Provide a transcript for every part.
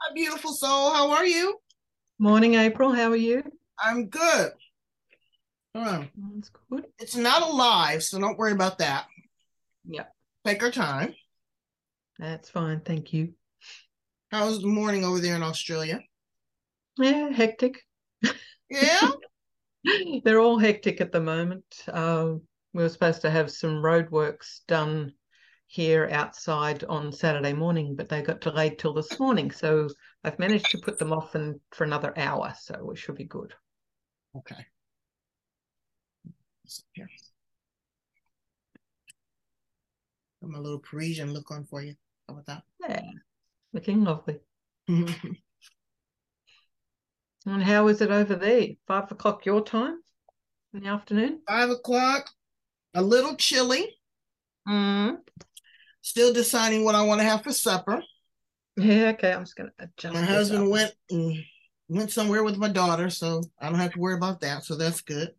My beautiful soul, how are you? Morning, April. How are you? I'm good. That's good. it's not alive, so don't worry about that. Yeah, Take our time. that's fine. Thank you. How's the morning over there in Australia? Yeah, hectic. Yeah. They're all hectic at the moment. Um, we were supposed to have some roadworks done here outside on Saturday morning, but they got delayed till this morning. So I've managed to put them off in, for another hour. So we should be good. okay. Here? Got my little Parisian look on for you. How about that? Yeah, looking lovely. And how is it over there? Five o'clock your time in the afternoon? Five o'clock. A little chilly. Mm. Still deciding what I want to have for supper. Yeah, okay. I'm just going to adjust. My husband up. went went somewhere with my daughter, so I don't have to worry about that. So that's good.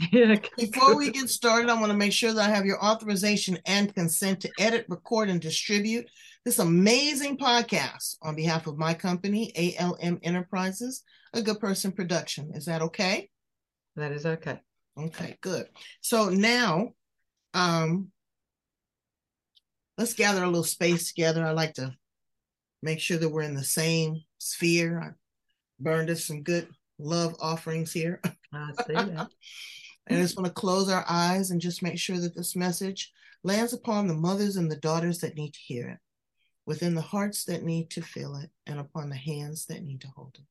Yeah, okay, Before we get started, I want to make sure that I have your authorization and consent to edit, record, and distribute this amazing podcast on behalf of my company, ALM Enterprises, a good person production. Is that okay? That is okay. Okay, good. So now, um, let's gather a little space together. I like to make sure that we're in the same sphere. I burned us some good love offerings here. I see that. I just want to close our eyes and just make sure that this message lands upon the mothers and the daughters that need to hear it, within the hearts that need to feel it, and upon the hands that need to hold it.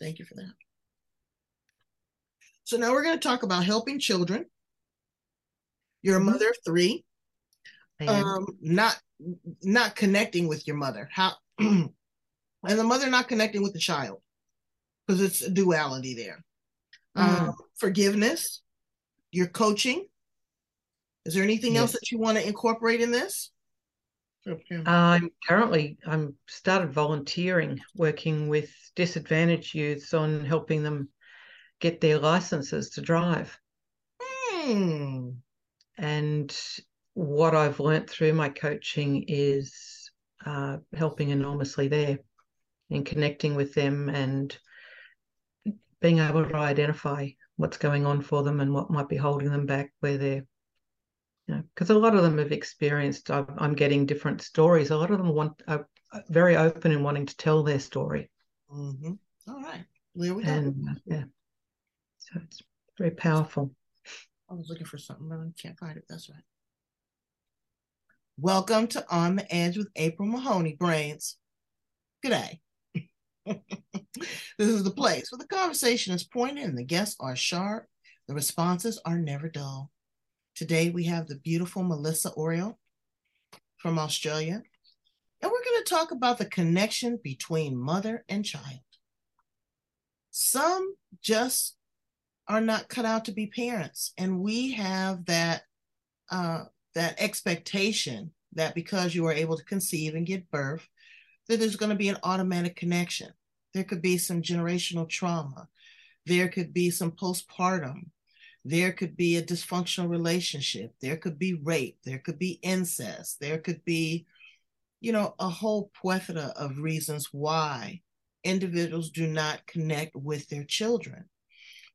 Thank you for that. So now we're going to talk about helping children. You're a Mhm. mother of three um not not connecting with your mother how and the mother not connecting with the child because it's a duality there Mm. um forgiveness your coaching is there anything else that you want to incorporate in this okay. I'm currently I'm started volunteering, working with disadvantaged youths on helping them get their licenses to drive. Hmm. And what I've learnt through my coaching is uh, helping enormously there and connecting with them and being able to identify what's going on for them and what might be holding them back where they're you know because a lot of them have experienced I'm, getting different stories a lot of them want are very open in wanting to tell their story mm-hmm. All right there we and uh, yeah so it's very powerful i was looking for something but i can't find it that's right welcome to on the edge with april mahoney brains good day this is the place where the conversation is pointed and the guests are sharp. The responses are never dull. Today we have the beautiful Melissa Oriel from Australia, and we're going to talk about the connection between mother and child. Some just are not cut out to be parents, and we have that uh, that expectation that because you are able to conceive and give birth, that there's going to be an automatic connection. There could be some generational trauma. There could be some postpartum. There could be a dysfunctional relationship. There could be rape. There could be incest. There could be, you know, a whole plethora of reasons why individuals do not connect with their children.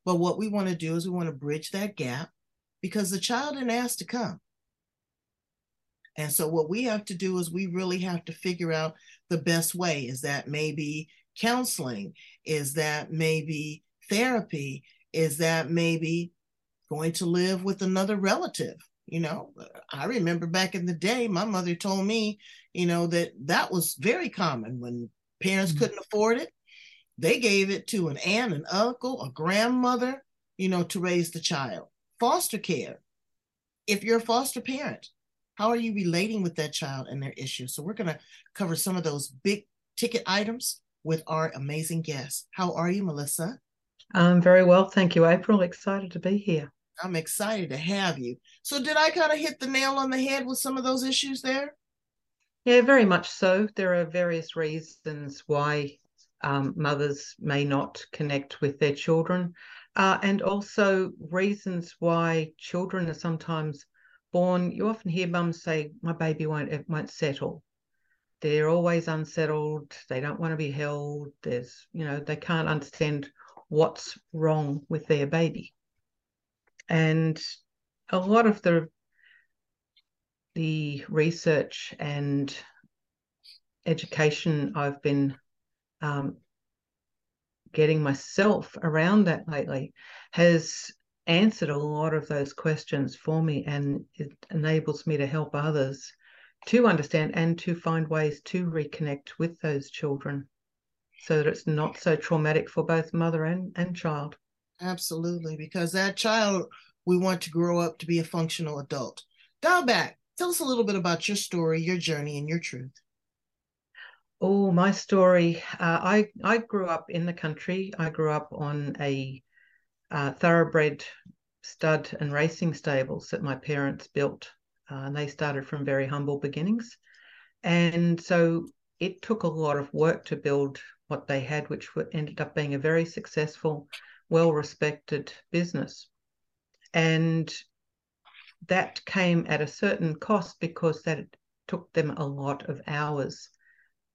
But what we want to do is we want to bridge that gap because the child didn't ask to come. And so what we have to do is we really have to figure out the best way. Is that maybe counseling? Is that maybe therapy? Is that maybe going to live with another relative? You know, I remember back in the day, my mother told me, you know, that that was very common when parents Mhm. couldn't afford it. They gave it to an aunt, an uncle, a grandmother, you know, to raise the child. Foster care. If you're a foster parent, how are you relating with that child and their issues? So we're going to cover some of those big ticket items with our amazing guests. How are you, Melissa? I'm very well thank you april excited to be here I'm excited to have you. So did I kind of hit the nail on the head with some of those issues there? Yeah, very much so. There are various reasons why um, mothers may not connect with their children. uh, and also reasons why children are sometimes born. You often hear mums say, "My baby won't it won't settle." They're always unsettled. They don't want to be held. There's, you know, they can't understand what's wrong with their baby, and a lot of the the research and education I've been um, getting myself around that lately has answered a lot of those questions for me and it enables me to help others to understand and to find ways to reconnect with those children so that it's not so traumatic for both mother and, and child. Absolutely, because that child we want to grow up to be a functional adult. Dial back. Tell us a little bit about your story, your journey, and your truth. Oh, my story. Uh, I I grew up in the country. I grew up on a uh, thoroughbred stud and racing stables that my parents built, uh, and they started from very humble beginnings. And so it took a lot of work to build what they had, which ended up being a very successful, well-respected business. And that came at a certain cost because that took them a lot of hours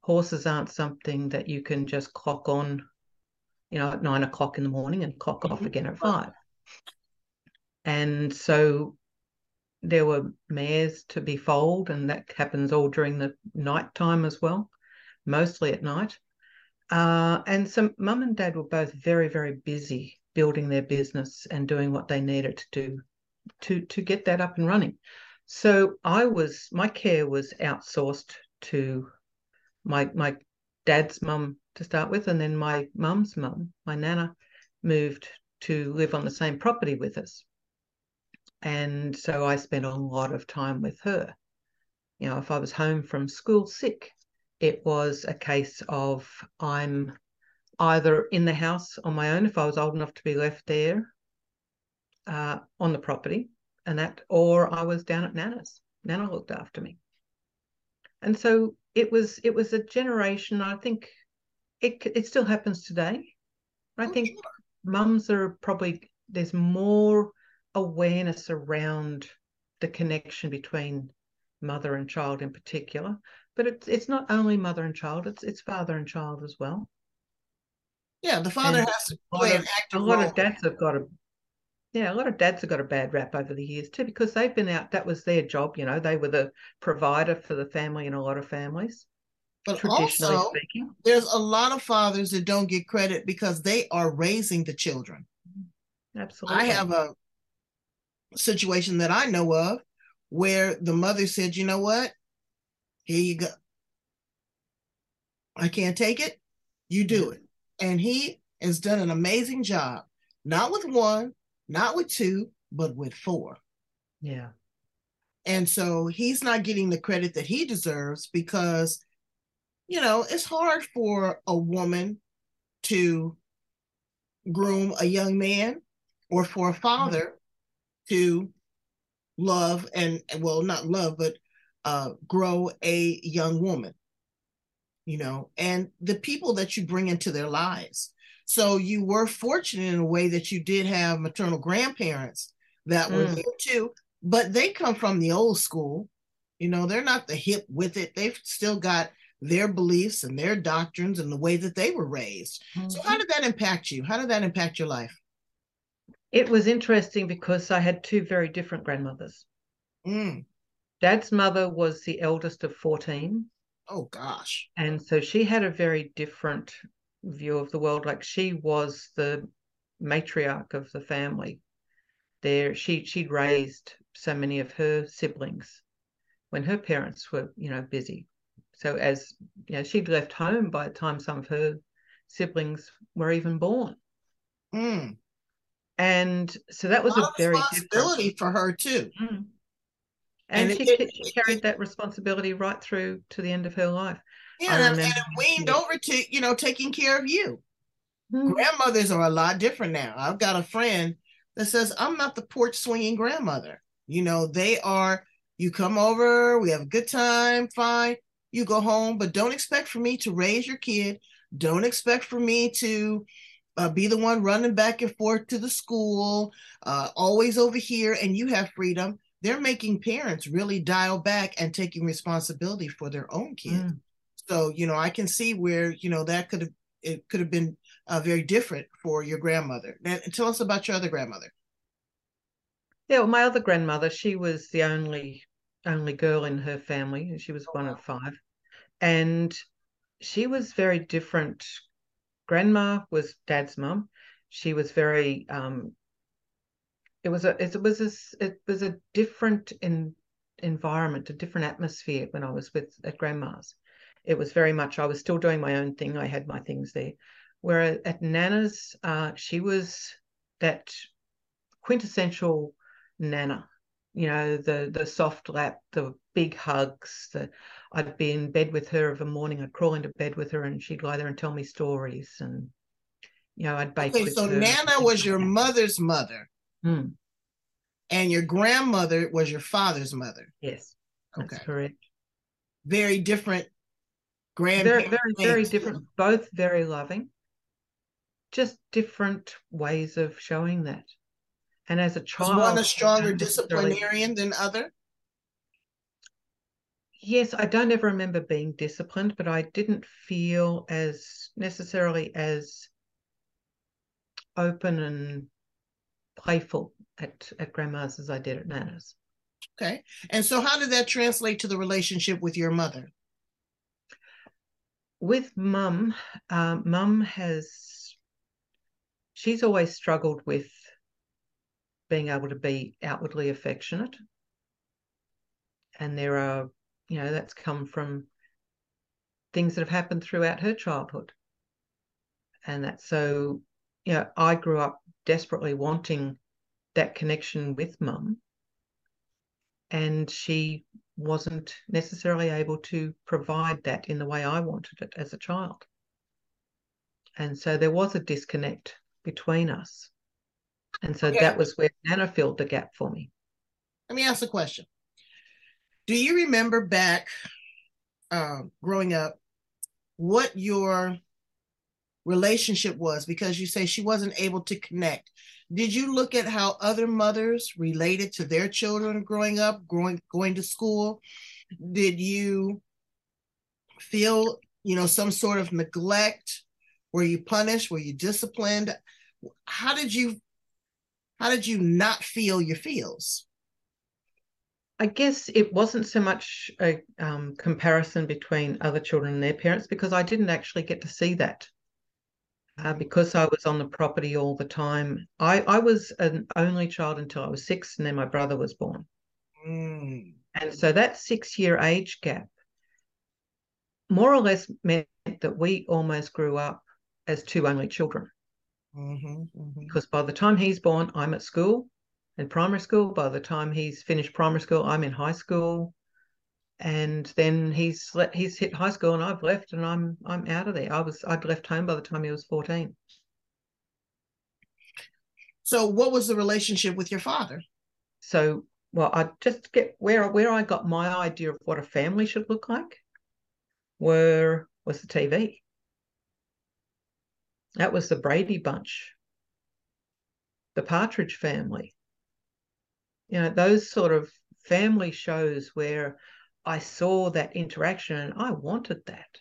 horses aren't something that you can just clock on, you know, at nine o'clock in the morning and clock off again at five. And so there were mares to be foaled, and that happens all during the night time as well, mostly at night. Uh, and so mum and dad were both very, very busy building their business and doing what they needed to do to to get that up and running. So I was my care was outsourced to my my dad's mum to start with, and then my mum's mum, my nana, moved to live on the same property with us. And so I spent a lot of time with her. You know, if I was home from school sick, it was a case of I'm either in the house on my own if I was old enough to be left there uh, on the property, and that, or I was down at Nana's. Nana looked after me. And so it was it was a generation. I think it it still happens today. I oh, think sure. mums are probably there's more awareness around the connection between mother and child in particular, but it's it's not only mother and child; it's it's father and child as well. Yeah, the father and has to play an active A lot of dads have got a yeah, a lot of dads have got a bad rap over the years too because they've been out. That was their job, you know. They were the provider for the family in a lot of families. But also, speaking. there's a lot of fathers that don't get credit because they are raising the children. Mm-hmm. Absolutely. I have a situation that I know of where the mother said, "You know what? Here you go. I can't take it. You do mm-hmm. it." And he has done an amazing job, not with one, not with two, but with four. Yeah. And so he's not getting the credit that he deserves because, you know, it's hard for a woman to groom a young man or for a father to love and, well, not love, but uh, grow a young woman, you know, and the people that you bring into their lives. So you were fortunate in a way that you did have maternal grandparents that were mm. there too, but they come from the old school. You know, they're not the hip with it. They've still got their beliefs and their doctrines and the way that they were raised. Mm-hmm. So, how mm-hmm. did that impact you? How did that impact your life? It was interesting because I had two very different grandmothers. Mm. Dad's mother was the eldest of 14. Oh, gosh. And so she had a very different view of the world. Like she was the matriarch of the family. There, she she'd raised so many of her siblings when her parents were, you know, busy. So as you know, she'd left home by the time some of her siblings were even born. Mm. And so that was a, a very responsibility for her too. Mm. And, and she, it, she, carried it, that responsibility right through to the end of her life. Yeah, and, and weaned over to you know taking care of you. Mm-hmm. Grandmothers are a lot different now. I've got a friend that says I'm not the porch swinging grandmother. You know, they are. You come over, we have a good time, fine. You go home, but don't expect for me to raise your kid. Don't expect for me to uh, be the one running back and forth to the school, uh, always over here, and you have freedom. They're making parents really dial back and taking responsibility for their own kids. Mm. So you know, I can see where you know that could have it could have been uh, very different for your grandmother. And tell us about your other grandmother. Yeah, well, my other grandmother, she was the only only girl in her family. She was oh, one of five, and she was very different. Grandma was Dad's mum. She was very. Um, it was a it was a it was a different in, environment, a different atmosphere when I was with at Grandma's. It was very much I was still doing my own thing. I had my things there. Whereas at Nana's, uh, she was that quintessential Nana you know the the soft lap the big hugs the i'd be in bed with her of a morning i'd crawl into bed with her and she'd lie there and tell me stories and you know i'd bake okay so her. nana was your mother's mother hmm. and your grandmother was your father's mother yes okay correct very different grandparents very very, very different both very loving just different ways of showing that and as a child, was one a stronger disciplinarian than other? Yes, I don't ever remember being disciplined, but I didn't feel as necessarily as open and playful at, at grandma's as I did at Nana's. Okay. And so how did that translate to the relationship with your mother? With mum, uh, mum has, she's always struggled with being able to be outwardly affectionate. And there are, you know, that's come from things that have happened throughout her childhood. And that's so, you know, I grew up desperately wanting that connection with mum. And she wasn't necessarily able to provide that in the way I wanted it as a child. And so there was a disconnect between us. And so okay. that was where Nana filled the gap for me. Let me ask a question. Do you remember back uh, growing up what your relationship was? Because you say she wasn't able to connect. Did you look at how other mothers related to their children growing up, growing going to school? Did you feel, you know, some sort of neglect? Were you punished? Were you disciplined? How did you how did you not feel your feels? I guess it wasn't so much a um, comparison between other children and their parents because I didn't actually get to see that. Uh, because I was on the property all the time. I, I was an only child until I was six, and then my brother was born. Mm. And so that six year age gap more or less meant that we almost grew up as two only children. Mm-hmm, mm-hmm. Because by the time he's born, I'm at school, in primary school. By the time he's finished primary school, I'm in high school, and then he's let, he's hit high school, and I've left, and I'm I'm out of there. I was I'd left home by the time he was fourteen. So, what was the relationship with your father? So, well, I just get where where I got my idea of what a family should look like. Were was the TV. That was the Brady Bunch, the Partridge Family. You know, those sort of family shows where I saw that interaction and I wanted that.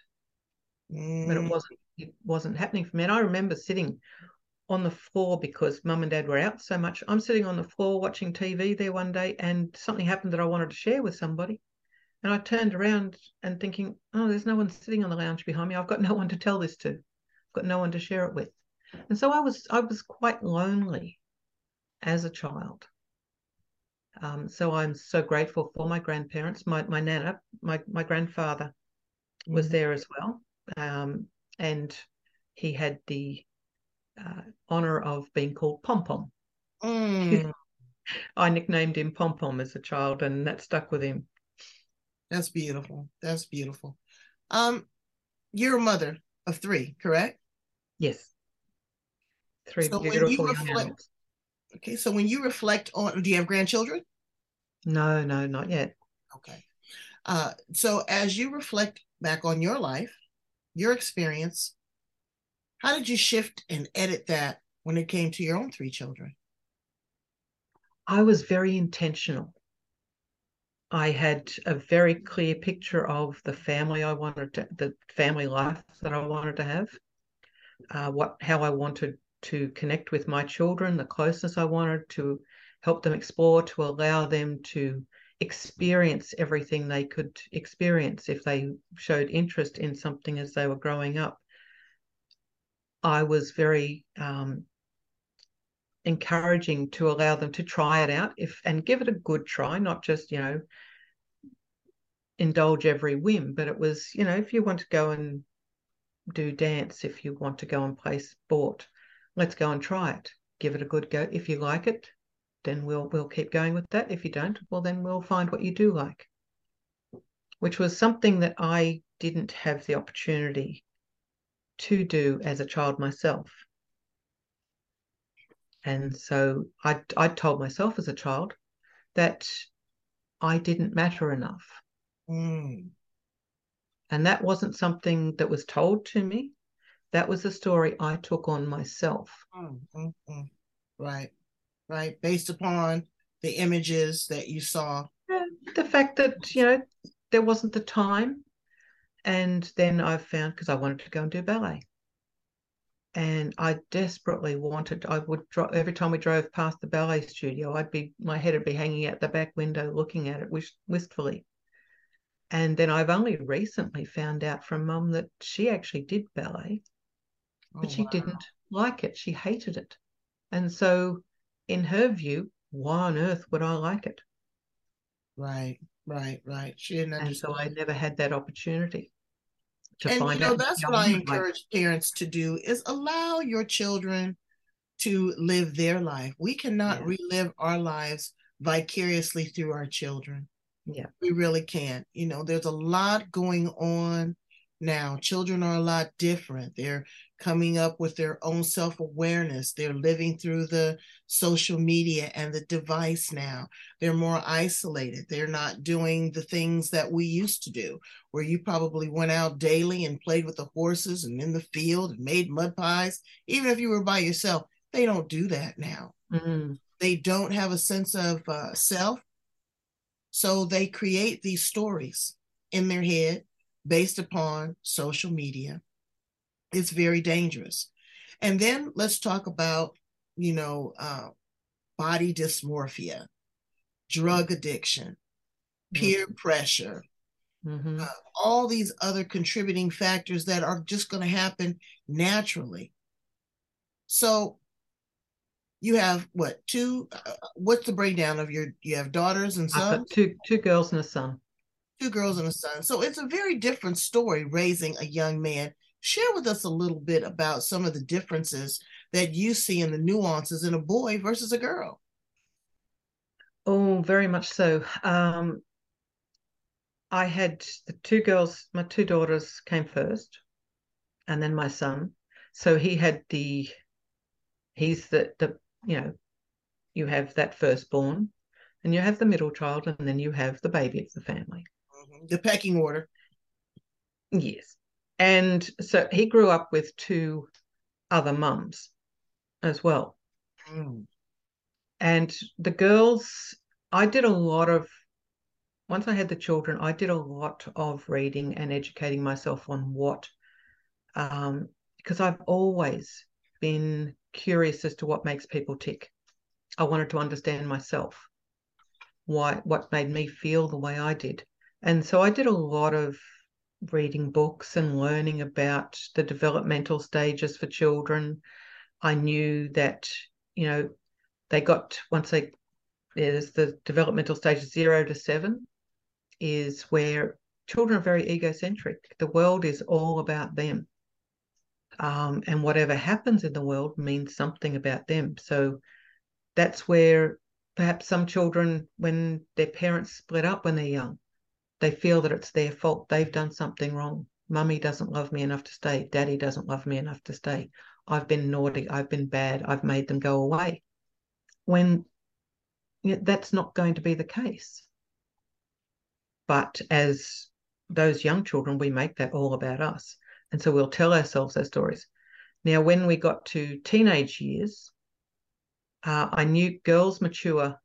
Mm. But it wasn't it wasn't happening for me. And I remember sitting on the floor because mum and dad were out so much. I'm sitting on the floor watching TV there one day and something happened that I wanted to share with somebody. And I turned around and thinking, oh, there's no one sitting on the lounge behind me. I've got no one to tell this to I've got no one to share it with. And so I was I was quite lonely as a child. Um, so I'm so grateful for my grandparents, my my nana, my my grandfather was mm-hmm. there as well, um, and he had the uh, honor of being called Pom Pom. Mm. I nicknamed him Pom Pom as a child, and that stuck with him. That's beautiful. That's beautiful. Um, you're a mother of three, correct? Yes. Three so beautiful reflect, Okay, so when you reflect on, do you have grandchildren? No, no, not yet. Okay. Uh, so as you reflect back on your life, your experience, How did you shift and edit that when it came to your own three children? I was very intentional. I had a very clear picture of the family I wanted to, the family life that I wanted to have, uh, what how I wanted to connect with my children, the closeness I wanted to help them explore, to allow them to experience everything they could experience if they showed interest in something as they were growing up. I was very um, encouraging to allow them to try it out if and give it a good try, not just you know indulge every whim, but it was you know if you want to go and do dance, if you want to go and play sport, let's go and try it. Give it a good go. If you like it, then we'll we'll keep going with that. If you don't, well then we'll find what you do like. Which was something that I didn't have the opportunity to do as a child myself. And so I I told myself as a child that I didn't matter enough. Mm. And that wasn't something that was told to me. That was a story I took on myself. Mm, mm, mm. Right right? Based upon the images that you saw. Yeah, the fact that, you know, there wasn't the time. And then I found because I wanted to go and do ballet. And I desperately wanted, I would, every time we drove past the ballet studio, I'd be, my head would be hanging out the back window looking at it wistfully. And then I've only recently found out from mum that she actually did ballet, but oh, she wow. didn't like it. She hated it. And so in her view, why on earth would I like it? Right, right, right. She didn't understand. And so I never had that opportunity to and, find you know, out. That's what I encourage like. parents to do is allow your children to live their life. We cannot yeah. relive our lives vicariously through our children. Yeah. We really can't. You know, there's a lot going on now. Children are a lot different. They're coming up with their own self awareness. They're living through the social media and the device now. They're more isolated. They're not doing the things that we used to do, where you probably went out daily and played with the horses and in the field and made mud pies. Even if you were by yourself, they don't do that now. Mm-hmm. They don't have a sense of uh, self. So they create these stories in their head based upon social media it's very dangerous. And then let's talk about, you know, uh, body dysmorphia, drug addiction, peer mm-hmm. pressure, mm-hmm. uh, all these other contributing factors that are just going to happen naturally. So you have what two uh, what's the breakdown of your you have daughters and sons two two girls and a son two girls and a son so it's a very different story raising a young man Share with us a little bit about some of the differences that you see in the nuances in a boy versus a girl. Oh, very much so. Um, I had the two girls, my two daughters came first, and then my son. So he had the, he's the, the, you know, you have that firstborn, and you have the middle child, and then you have the baby of the family. Mm-hmm. The pecking order. Yes. And so he grew up with two other mums as well. Mm. And the girls, I did a lot of, once I had the children, I did a lot of reading and educating myself on what, um, because I've always been curious as to what makes people tick. I wanted to understand myself, why, what made me feel the way I did. And so I did a lot of reading books and learning about the developmental stages for children. I knew that, you know, they got once they there's the developmental stages zero to seven is where children are very egocentric. The world is all about them. Um, and whatever happens in the world means something about them. So that's where perhaps some children, when their parents split up when they're young, they feel that it's their fault. They've done something wrong. Mummy doesn't love me enough to stay. Daddy doesn't love me enough to stay. I've been naughty. I've been bad. I've made them go away. When you know, that's not going to be the case. But as those young children, we make that all about us. And so we'll tell ourselves those stories. Now, when we got to teenage years, uh, I knew girls mature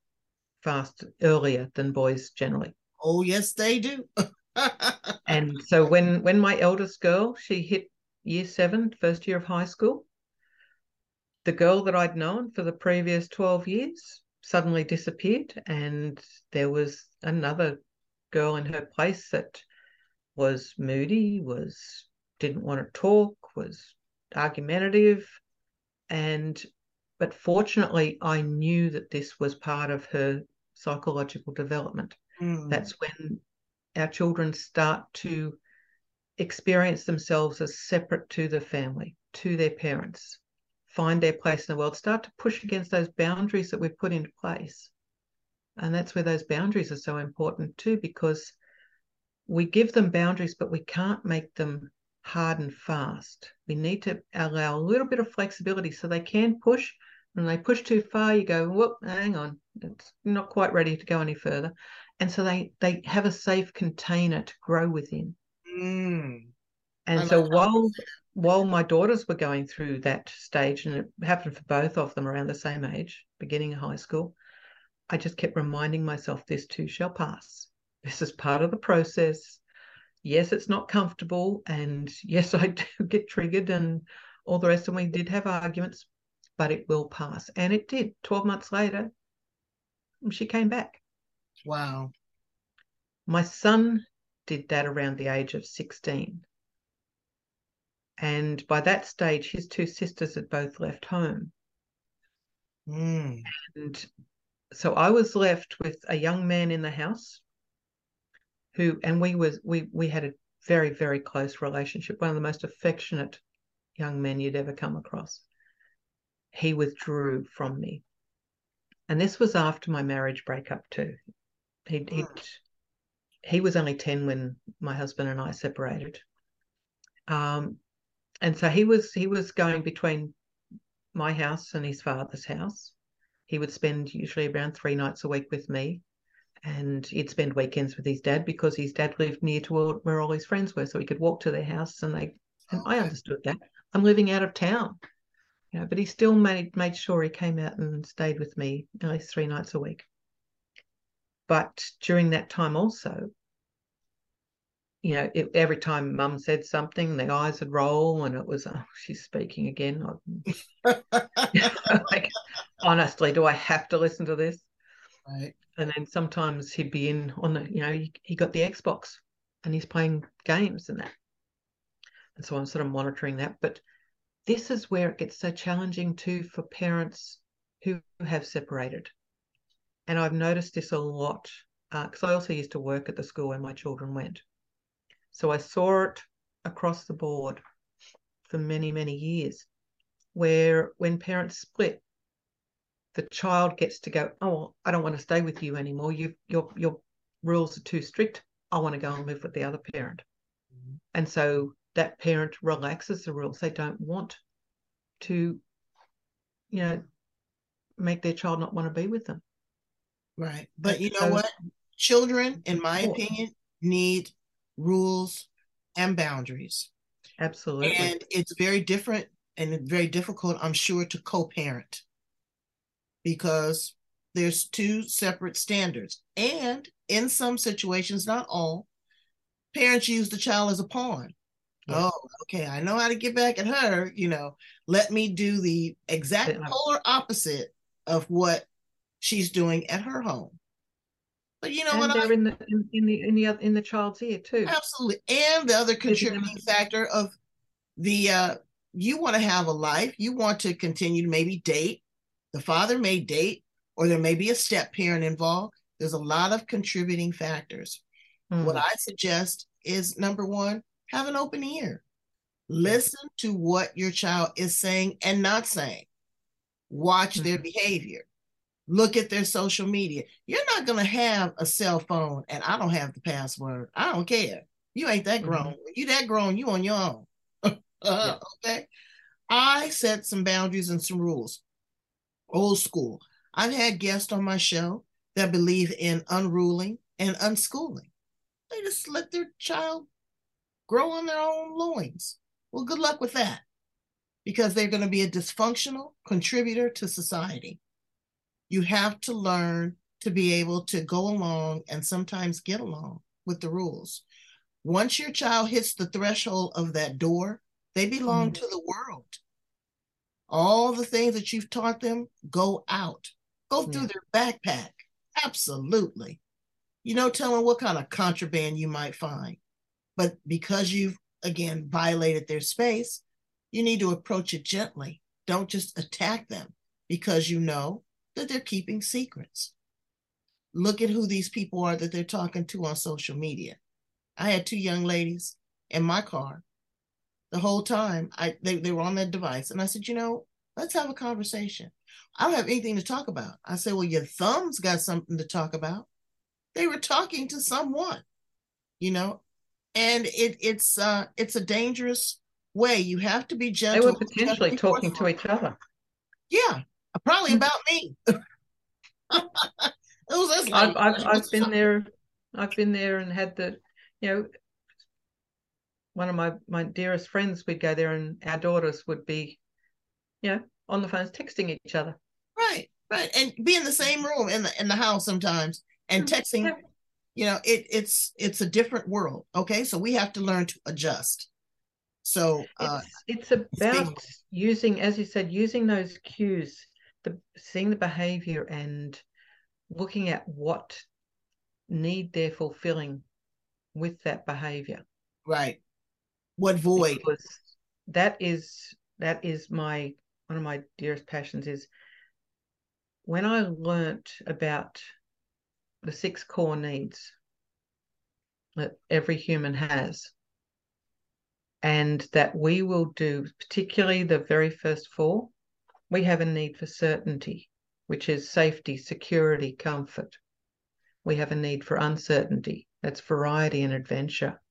fast earlier than boys generally. Oh, yes, they do. and so when when my eldest girl, she hit year seven, first year of high school, the girl that I'd known for the previous 12 years suddenly disappeared. And there was another girl in her place that was moody, was didn't want to talk, was argumentative. And but fortunately, I knew that this was part of her psychological development. Mm. That's when our children start to experience themselves as separate to the family, to their parents, find their place in the world, start to push against those boundaries that we've put into place. And that's where those boundaries are so important too, because we give them boundaries, but we can't make them hard and fast. We need to allow a little bit of flexibility so they can push. When they push too far, you go, whoop, hang on, it's not quite ready to go any further. And so they they have a safe container to grow within. Mm. And I so like while while my daughters were going through that stage, and it happened for both of them around the same age, beginning of high school, I just kept reminding myself this too shall pass. This is part of the process. Yes, it's not comfortable. And yes, I do get triggered and all the rest. And we did have arguments, but it will pass. And it did. 12 months later, she came back. Wow. My son did that around the age of 16. And by that stage, his two sisters had both left home. Mm. And so I was left with a young man in the house who, and we was we we had a very very close relationship, one of the most affectionate young men you'd ever come across. He withdrew from me, and this was after my marriage breakup too. He he hmm. he was only ten when my husband and I separated. Um, and so he was he was going between my house and his father's house he would spend usually around three nights a week with me. And he'd spend weekends with his dad because his dad lived near to where all his friends were. So he could walk to their house and they, and I understood that. I'm living out of town. You know, but he still made made sure he came out and stayed with me at least three nights a week. But during that time also, you know, it, every time mum said something, the eyes would roll and it was, oh, she's speaking again. like, honestly, do I have to listen to this? Right. And then sometimes he'd be in on the, you know, he, he got the Xbox and he's playing games and that. And so I'm sort of monitoring that. But this is where it gets so challenging too for parents who have separated. And I've noticed this a lot because uh, I also used to work at the school where my children went. So I saw it across the board for many, many years, where when parents split, the child gets to go, oh, I don't want to stay with you anymore. You, your, your rules are too strict. I want to go and live with the other parent. Mm-hmm. And so that parent relaxes the rules. They don't want to, you know, make their child not want to be with them. Right. But you know what? Children, in my opinion, need rules, and boundaries. Absolutely. And it's very different and very difficult, I'm sure, to co parent because there's two separate standards. And in some situations, not all, parents use the child as a pawn. Oh, okay. I know how to get back at her. You know, let me do the exact polar opposite of what she's doing at her home. But you know and what? They're I, in the in, in, the in the in the child's ear too. Absolutely, and the other contributing factor of the uh, you want to have a life, you want to continue to maybe date. The father may date, or there may be a step parent involved. There's a lot of contributing factors. Mm. What I suggest is number one, have an open ear. Listen to what your child is saying and not saying. Watch mm-hmm. their behavior look at their social media. You're not going to have a cell phone and I don't have the password. I don't care. You ain't that grown. Mm-hmm. You that grown, you on your own. uh, yeah. Okay. I set some boundaries and some rules. Old school. I've had guests on my show that believe in unruling and unschooling. They just let their child grow on their own loins. Well, good luck with that. because they're going to be a dysfunctional contributor to society. You have to learn to be able to go along and sometimes get along with the rules. Once your child hits the threshold of that door, they belong mm-hmm. to the world. All the things that you've taught them go out, go through their backpack. Absolutely. You know, tell them what kind of contraband you might find. But because you've, again, violated their space, you need to approach it gently. Don't just attack them because you know that they're keeping secrets. Look at who these people are that they're talking to on social media. I had two young ladies in my car the whole time. I they, they were on that device. And I said, you know, let's have a conversation. I don't have anything to talk about. I said, well, your thumb's got something to talk about. They were talking to someone, you know, and it it's uh it's a dangerous way. You have to be gentle. They were potentially talking to each other. Yeah, probably hmm. about me. was like, I've, I've, I've been there. I've been there and had the, you know, one of my my dearest friends We'd go there and our daughters would be, you know, on the phones texting each other. Right, right, and be in the same room in the in the house sometimes and mm-hmm. texting. You know, it it's it's a different world. Okay, so we have to learn to adjust. So uh, it's, it's about using, as you said, using those cues, the seeing the behavior and looking at what need they're fulfilling with that behavior. Right. What void? Because that is that is my one of my dearest passions is when I learnt about the six core needs that every human has and that we will do particularly the very first four we have a need for certainty which is safety, security, comfort. We have a need for uncertainty. That's variety and adventure.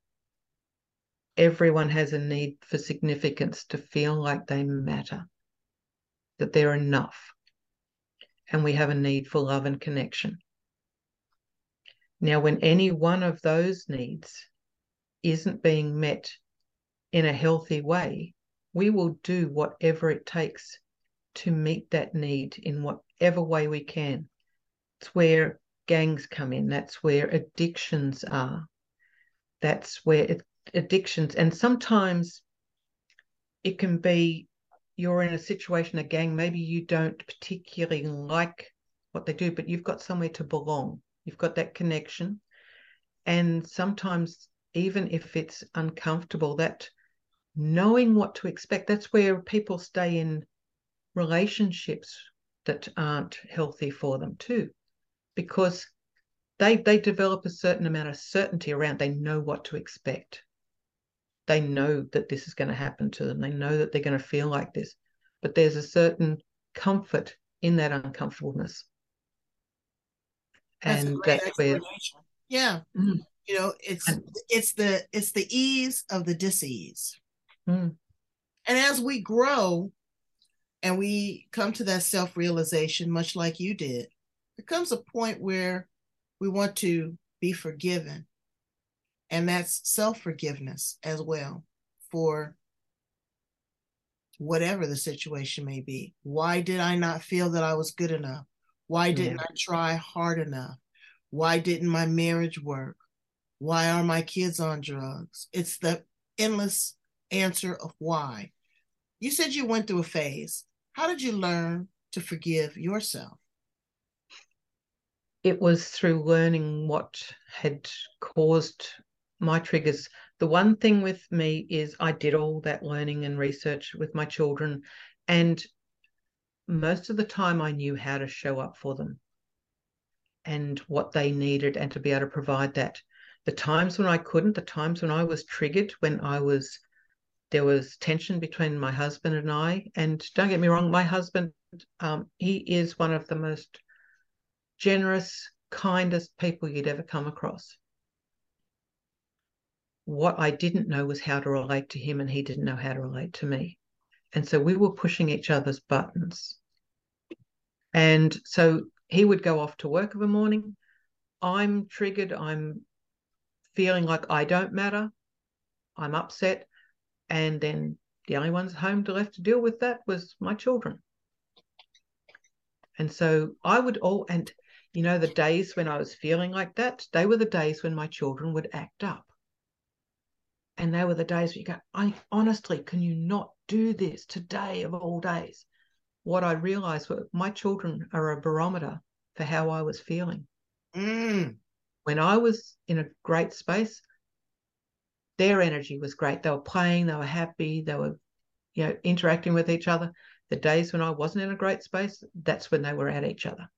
Everyone has a need for significance to feel like they matter, that they're enough. And we have a need for love and connection. Now, when any one of those needs isn't being met in a healthy way, we will do whatever it takes to meet that need in whatever way we can. It's where gangs come in, that's where addictions are, that's where it, addictions, and sometimes it can be you're in a situation, a gang, maybe you don't particularly like what they do, but you've got somewhere to belong. You've got that connection. And sometimes, even if it's uncomfortable, that knowing what to expect, that's where people stay in relationships that aren't healthy for them too because they they develop a certain amount of certainty around they know what to expect. They know that this is going to happen to them. They know that they're going to feel like this. But there's a certain comfort in that uncomfortableness. That's and that's where yeah. Mm. you know it's and, it's the it's the ease of the disease. Mm. and as we grow and we come to that self realization, much like you did, there comes a point where we want to be forgiven. And that's self forgiveness as well for whatever the situation may be. Why did I not feel that I was good enough? Why didn't yeah. I try hard enough? Why didn't my marriage work? Why are my kids on drugs? It's the endless answer of why. You said you went through a phase. How did you learn to forgive yourself? It was through learning what had caused my triggers. The one thing with me is I did all that learning and research with my children, and most of the time I knew how to show up for them and what they needed and to be able to provide that. The times when I couldn't, the times when I was triggered, when I was there was tension between my husband and I. And don't get me wrong, my husband, um, he is one of the most generous, kindest people you'd ever come across. What I didn't know was how to relate to him, and he didn't know how to relate to me. And so we were pushing each other's buttons. And so he would go off to work of a morning. I'm triggered. I'm feeling like I don't matter. I'm upset and then the only ones home to left to deal with that was my children. And so I would all, and you know, the days when I was feeling like that, they were the days when my children would act up. And they were the days where you go, I honestly, can you not do this today of all days? What I realized was my children are a barometer for how I was feeling. Mm. When I was in a great space, their energy was great. They were playing, they were happy, they were, you know, interacting with each other. The days when I wasn't in a great space, that's when they were at each other.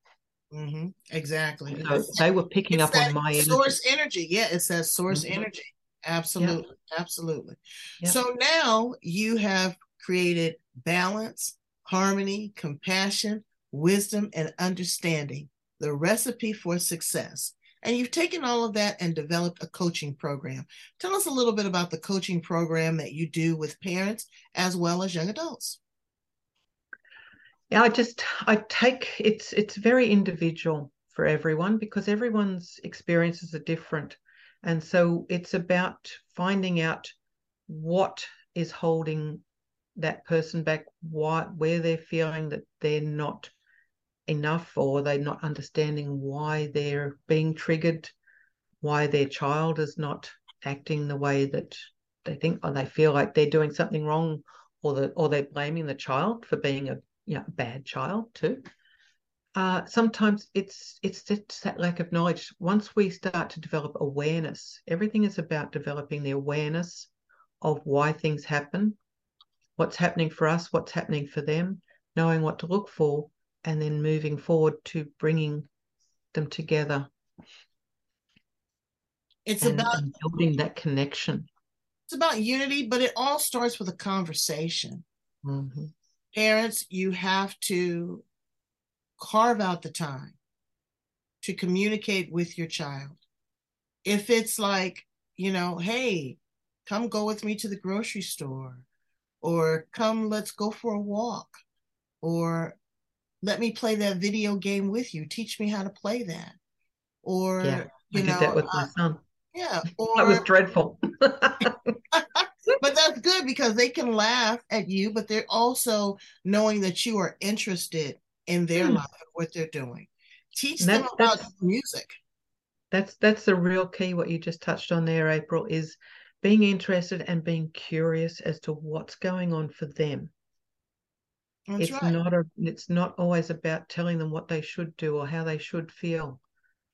Mm-hmm. Exactly. So they were picking it's up on my source energy. energy. Yeah, it says source Mhm. energy. Absolutely. Absolutely. Yep. So now you have created balance, harmony, compassion, wisdom, and understanding, the recipe for success. And you've taken all of that and developed a coaching program. Tell us a little bit about the coaching program that you do with parents as well as young adults. Yeah, I just I take it's it's very individual for everyone because everyone's experiences are different. And so it's about finding out what is holding that person back, why where they're feeling that they're not enough or they're not understanding why they're being triggered, why their child is not acting the way that they think or they feel like they're doing something wrong or that or they're blaming the child for being a you know, bad child too. Uh, sometimes it's it's it's that lack of knowledge. Once we start to develop awareness, everything is about developing the awareness of why things happen, what's happening for us, what's happening for them, knowing what to look for, and then moving forward to bringing them together. It's and, about and building that connection. it's about unity, but it all starts with a conversation. Mm-hmm. Parents, you have to carve out the time to communicate with your child. If it's like, you know, hey, come go with me to the grocery store, or come, let's go for a walk, or let me play that video game with you. Teach me how to play that. Or, Yeah, I you did know, that with uh, my son. yeah, That was dreadful. but that's good because they can laugh at you, but they're also knowing that you are interested in their Hmm. life what they're doing. Teach And them about music. that's that's the real key what you just touched on there april is being interested and being curious as to what's going on for them That's it's right. not a it's not always about telling them what they should do or how they should feel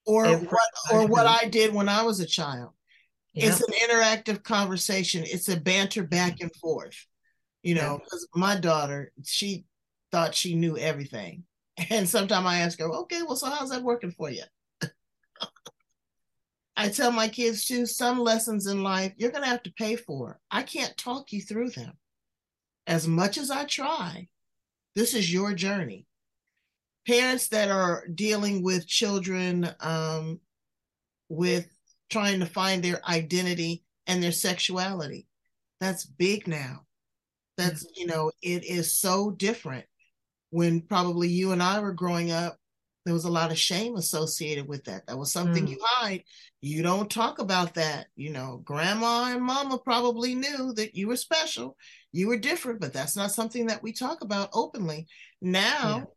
or every what or what. I did when I was a child. yeah It's an interactive conversation. It's a banter back and forth. You know, because my daughter, she thought she knew everything. And sometimes I ask her, okay, well, so how's that working for you? I tell my kids too, some lessons in life you're going to have to pay for. I can't talk you through them. As much as I try, this is your journey. Parents that are dealing with children um, with trying to find their identity and their sexuality, that's big now. That's, you know, it is so different. When probably you and I were growing up, there was a lot of shame associated with that. That was something Mm. you hide. You don't talk about that. You know, grandma and mama probably knew that you were special, you were different, but that's not something that we talk about openly. Now,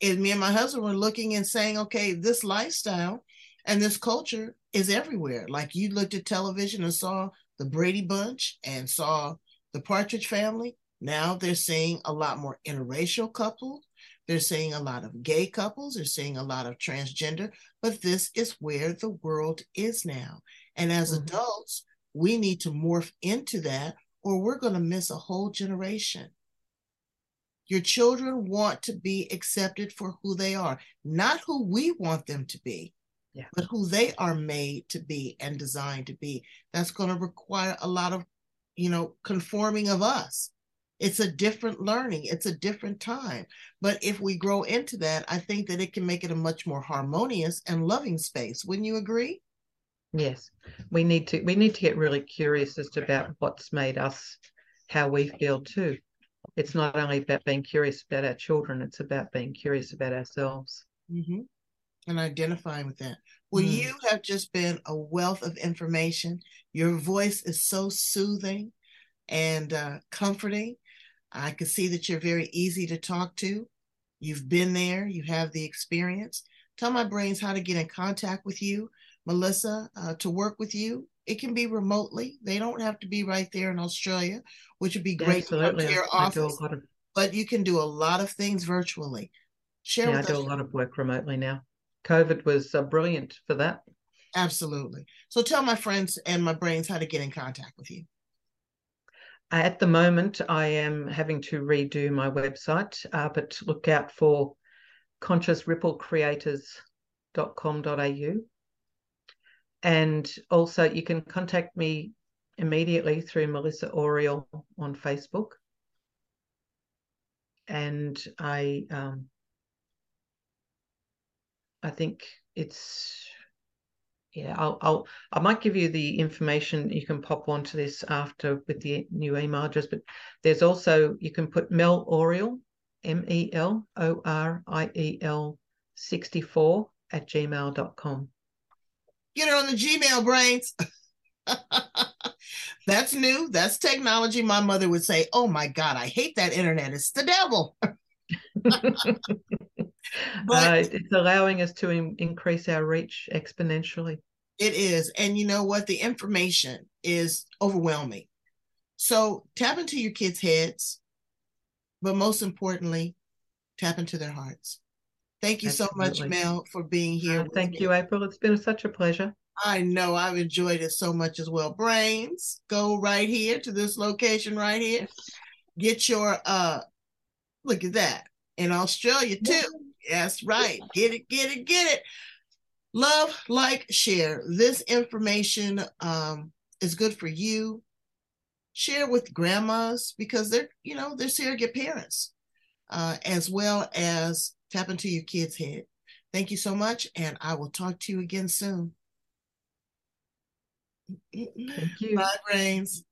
if me and my husband were looking and saying, okay, this lifestyle and this culture is everywhere. Like you looked at television and saw the Brady Bunch and saw the Partridge Family. Now they're seeing a lot more interracial couples. They're seeing a lot of gay couples. They're seeing a lot of transgender. But this is where the world is now. And as Mhm. adults, we need to morph into that or we're going to miss a whole generation. Your children want to be accepted for who they are, not who we want them to be, Yeah. but who they are made to be and designed to be. That's going to require a lot of, you know, conforming of us. It's a different learning, it's a different time. But if we grow into that, I think that it can make it a much more harmonious and loving space. Wouldn't you agree? yes we need to we need to get really curious as to about what's made us how we feel too it's not only about being curious about our children it's about being curious about ourselves Mm-hmm. And identifying with that. Well, Mm. you have just been a wealth of information. Your voice is so soothing. and uh, comforting. I can see that you're very easy to talk to. You've been there, you have the experience. Tell my brains how to get in contact with you, Melissa, uh, to work with you. It can be remotely. They don't have to be right there in Australia, which would be great Absolutely. to your I office. do a lot of But you can do a lot of things virtually. Share yeah, I do us. a lot of work remotely now. COVID was uh, brilliant for that. Absolutely. So tell my friends and my brains how to get in contact with you. At the moment, I am having to redo my website, uh, but look out for consciousripplecreators.com.au. And also, you can contact me immediately through Melissa Oriel on Facebook. And I, um, I think it's yeah I'll, I'll i might give you the information you can pop onto this after with the new email address but there's also you can put mel oriel m-e-l-o-r-i-e-l 64 at gmail.com Get her on the Gmail brains. That's new. That's technology. My mother would say, Oh my God, I hate that internet. It's the devil. uh, it's allowing us to in- increase our reach exponentially It is. And you know what? The information is overwhelming. So tap into your kids' heads, but most importantly, tap into their hearts. Thank you so much, Mel, for being here. Uh, thank me. you april it's been such a pleasure I know I've enjoyed it so much as well. Brains, go right here to this location right here. Get your uh look at that. In Australia too. That's right. Get it, get it, get it. Love, like, share. This information um is good for you. Share with grandmas because they're, you know, they're surrogate parents, uh, as well as tap into your kid's head. Thank you so much, and I will talk to you again soon. thank you Bye, Brains.